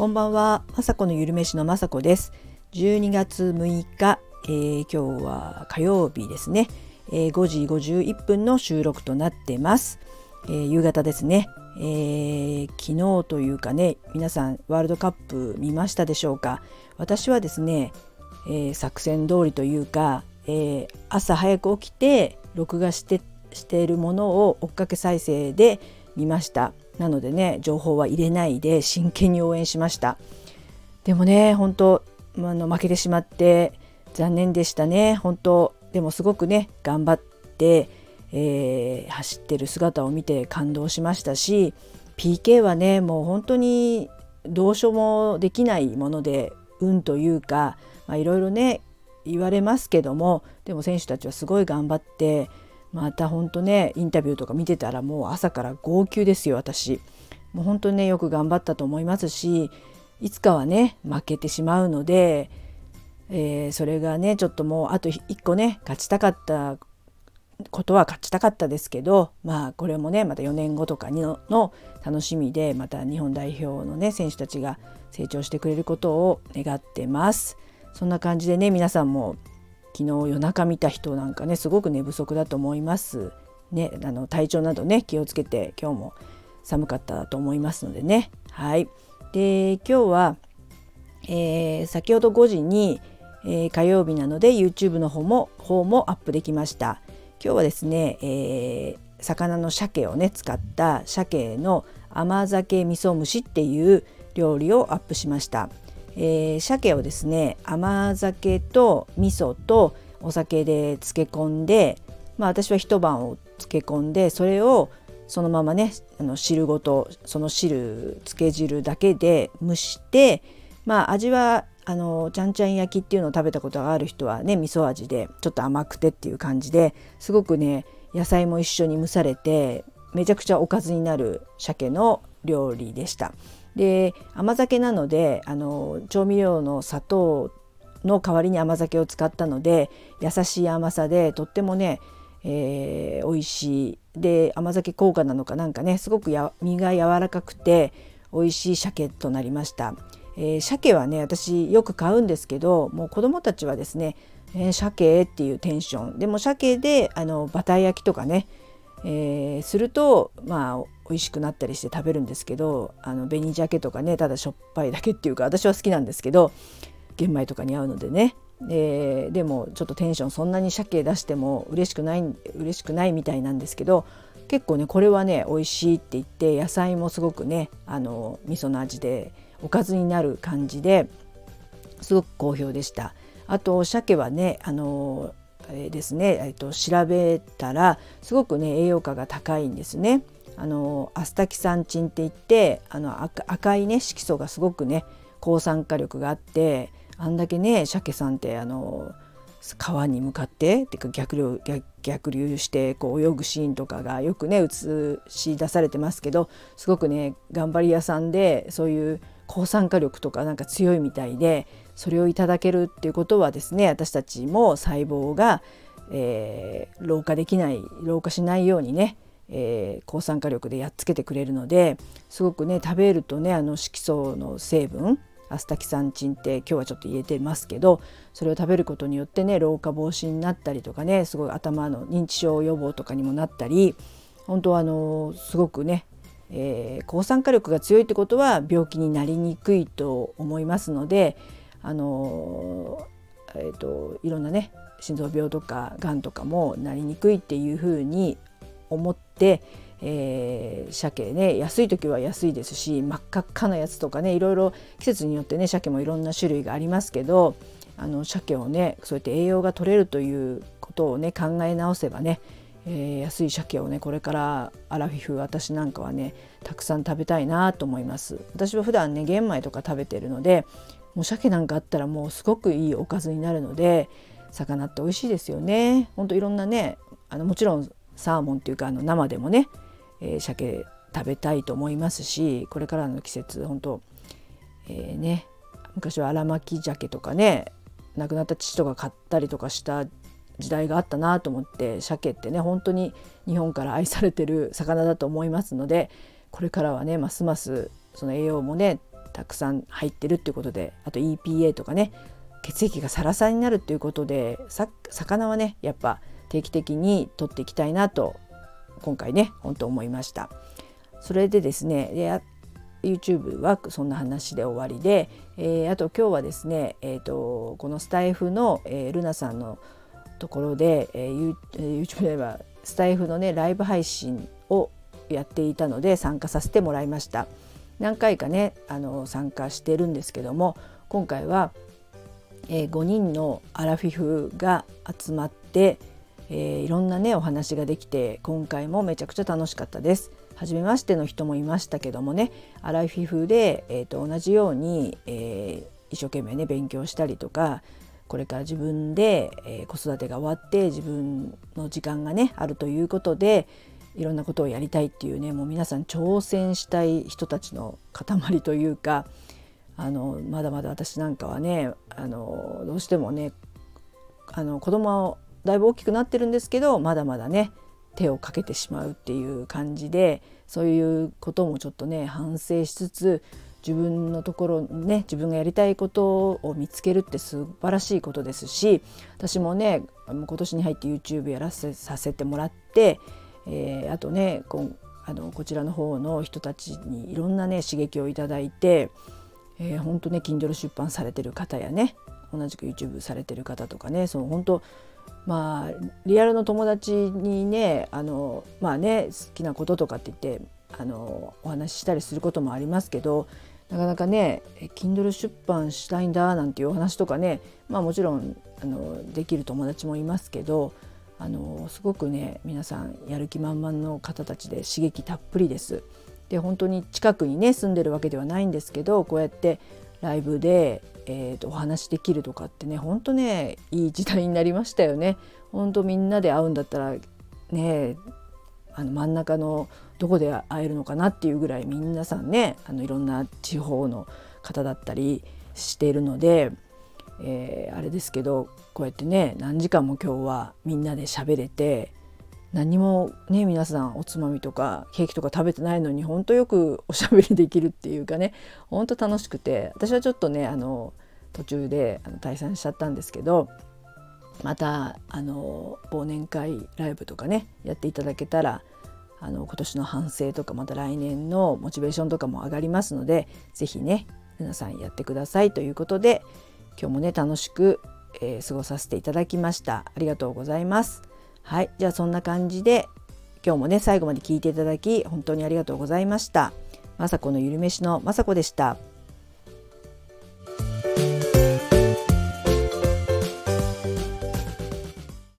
こんばんは、まさこのゆるめしのまさこです。12月6日、えー、今日は火曜日ですね、えー、5時51分の収録となってます。えー、夕方ですね、えー、昨日というかね、皆さんワールドカップ見ましたでしょうか？私はですね、え作戦通りというか、え朝早く起きて録画してしているものを追っかけ再生で見ました。なのでね情報は入れないで真剣に応援しました。でもね本当あの負けてしまって残念でしたね。本当でもすごくね頑張って、えー、走ってる姿を見て感動しましたし PK はねもう本当にどうしようもできないもので運というかいろいろね言われますけどもでも選手たちはすごい頑張ってまた本当ねインタビューとか見てたらもう朝から号泣ですよ私。もう本当にねよく頑張ったと思いますしいつかはね負けてしまうので、えー、それがねちょっともうあと1個ね勝ちたかったことは勝ちたかったですけどまあこれもねまた4年後とかのの楽しみでまた日本代表のね選手たちが成長してくれることを願ってます。そんな感じでね皆さんも昨日夜中見た人なんかねすごく寝不足だと思います。ね、あの体調などね気をつけて今日も寒かったと思いますのでね。はい、で今日は、えー、先ほど5時に、えー、火曜日なので YouTube の方も方もアップできました。今日はですね、えー、魚の鮭をね使った鮭の甘酒味噌蒸しっていう料理をアップしました。えー、鮭をですね甘酒と味噌とお酒で漬け込んで、まあ、私は一晩を漬け込んでそれをそのままねあの汁ごとその汁漬け汁だけで蒸してまあ味はあのちゃんちゃん焼きっていうのを食べたことがある人はね味噌味でちょっと甘くてっていう感じですごくね野菜も一緒に蒸されてめちゃくちゃおかずになる鮭の料理でした。で甘酒なのであの調味料の砂糖の代わりに甘酒を使ったので優しい甘さでとってもね、えー、美味しいで甘酒効果なのかなんかねすごくや身が柔らかくて美味しい鮭となりました。えー、鮭はね私よく買うんですけどもう子供たちはですね、えー、鮭っていうテンションでも鮭であのバター焼きとかね、えー、するとまあ美味しくなったりして食べるんですけどあの紅鮭とかねただしょっぱいだけっていうか私は好きなんですけど玄米とかに合うのでねででもちょっとテンションそんなに鮭出しても嬉しくない嬉しくないみたいなんですけど結構ねこれはね美味しいって言って野菜もすごくねあの味噌の味でおかずになる感じですごく好評でした。あと鮭はねあのえ、ですね、えー、と調べたらすごくね栄養価が高いんですね。あのアスタキサンチンって言ってあの赤いね色素がすごくね抗酸化力があってあんだけね鮭さんってあの川に向かっててか逆流逆流してこう泳ぐシーンとかがよくね映し出されてますけどすごくね頑張り屋さんでそういう抗酸化力とかなんか強いみたいでそれをいただけるっていうことはですね私たちも細胞が、えー、老化できない老化しないようにねえー、抗酸化力でやっつけてくれるのですごくね食べるとねあの色素の成分アスタキサンチンって今日はちょっと言えてますけどそれを食べることによってね老化防止になったりとかねすごい頭の認知症予防とかにもなったり本当はあのすごくね、えー、抗酸化力が強いってことは病気になりにくいと思いますのであの、えーと、いろんなね心臓病とかがんとかもなりにくいっていうふうに思って、えー、鮭ね安い時は安いですし真っ赤っかなやつとかねいろいろ季節によってね鮭もいろんな種類がありますけどあの鮭をねそうやって栄養が取れるということをね考え直せばね、えー、安い鮭をねこれからアラフィフ私なんかはねたくさん食べたいなと思います。私は普段ね玄米とか食べてるのでもう鮭なんかあったらもうすごくいいおかずになるので魚って美味しいですよね。ほんといろんなねあのもちろんサーモンっていうかあの生でもね、えー、鮭食べたいと思いますしこれからの季節本当、えー、ね昔は荒巻鮭とかね亡くなった父とか買ったりとかした時代があったなと思って鮭ってね本当に日本から愛されてる魚だと思いますのでこれからはねますますその栄養もねたくさん入ってるっていうことであと EPA とかね血液がサラサラになるっていうことで魚はねやっぱ定期的に取っていきたいなと今回ね本当思いました。それでですねで YouTube はそんな話で終わりで、えー、あと今日はですね、えーと、このスタイフの、えー、ルナさんのところで、えー、YouTube ではスタイフのねライブ配信をやっていたので参加させてもらいました。何回かねあの参加してるんですけども今回は、えー、5人のアラフィフが集まって、えー、いろんなねお話ができて今回もめちゃくちゃ楽しかったです。初めましての人もいましたけどもねアライフィフで、えーと、同じように、えー、一生懸命ね勉強したりとかこれから自分で、えー、子育てが終わって自分の時間がねあるということでいろんなことをやりたいっていうねもう皆さん挑戦したい人たちの塊というかあのまだまだ私なんかはねあのどうしてもねあの子供だいぶ大きくなってるんですけどまだまだね手をかけてしまうっていう感じでそういうこともちょっとね反省しつつ自分のところね自分がやりたいことを見つけるって素晴らしいことですし私もね今年に入って YouTube やらせさせてもらって、えー、あとねこあのこちらの方の人たちにいろんなね刺激をいただいて、えー、本当ね Kindle 出版されてる方やね同じく YouTube されてる方とかねそう本当まあリアルの友達にねあのまあね好きなこととかって言ってあのお話ししたりすることもありますけどなかなかね Kindle 出版したいんだなんていうお話とかねまあもちろんあのできる友達もいますけどあのすごくね皆さんやる気満々の方たちで刺激たっぷりです。で本当に近くにね住んでるわけではないんですけどこうやってライブで、えーと、お話できるとかってねほんとねいい時代になりましたよね。ほんとみんなで会うんだったらねあの真ん中のどこで会えるのかなっていうぐらい皆さんねあのいろんな地方の方だったりしているので、えー、あれですけどこうやってね何時間も今日はみんなで喋れて何もね皆さんおつまみとかケーキとか食べてないのに本当よくおしゃべりできるっていうかね本当楽しくて私はちょっとねあの途中であの退散しちゃったんですけどまたあの忘年会ライブとかねやっていただけたらあの今年の反省とかまた来年のモチベーションとかも上がりますので是非ね皆さんやってくださいということで今日もね楽しく、えー、過ごさせていただきました。ありがとうございます。はいじゃあそんな感じで今日もね最後まで聞いていただき本当にありがとうございました。まさこのゆるめしのまさこでした。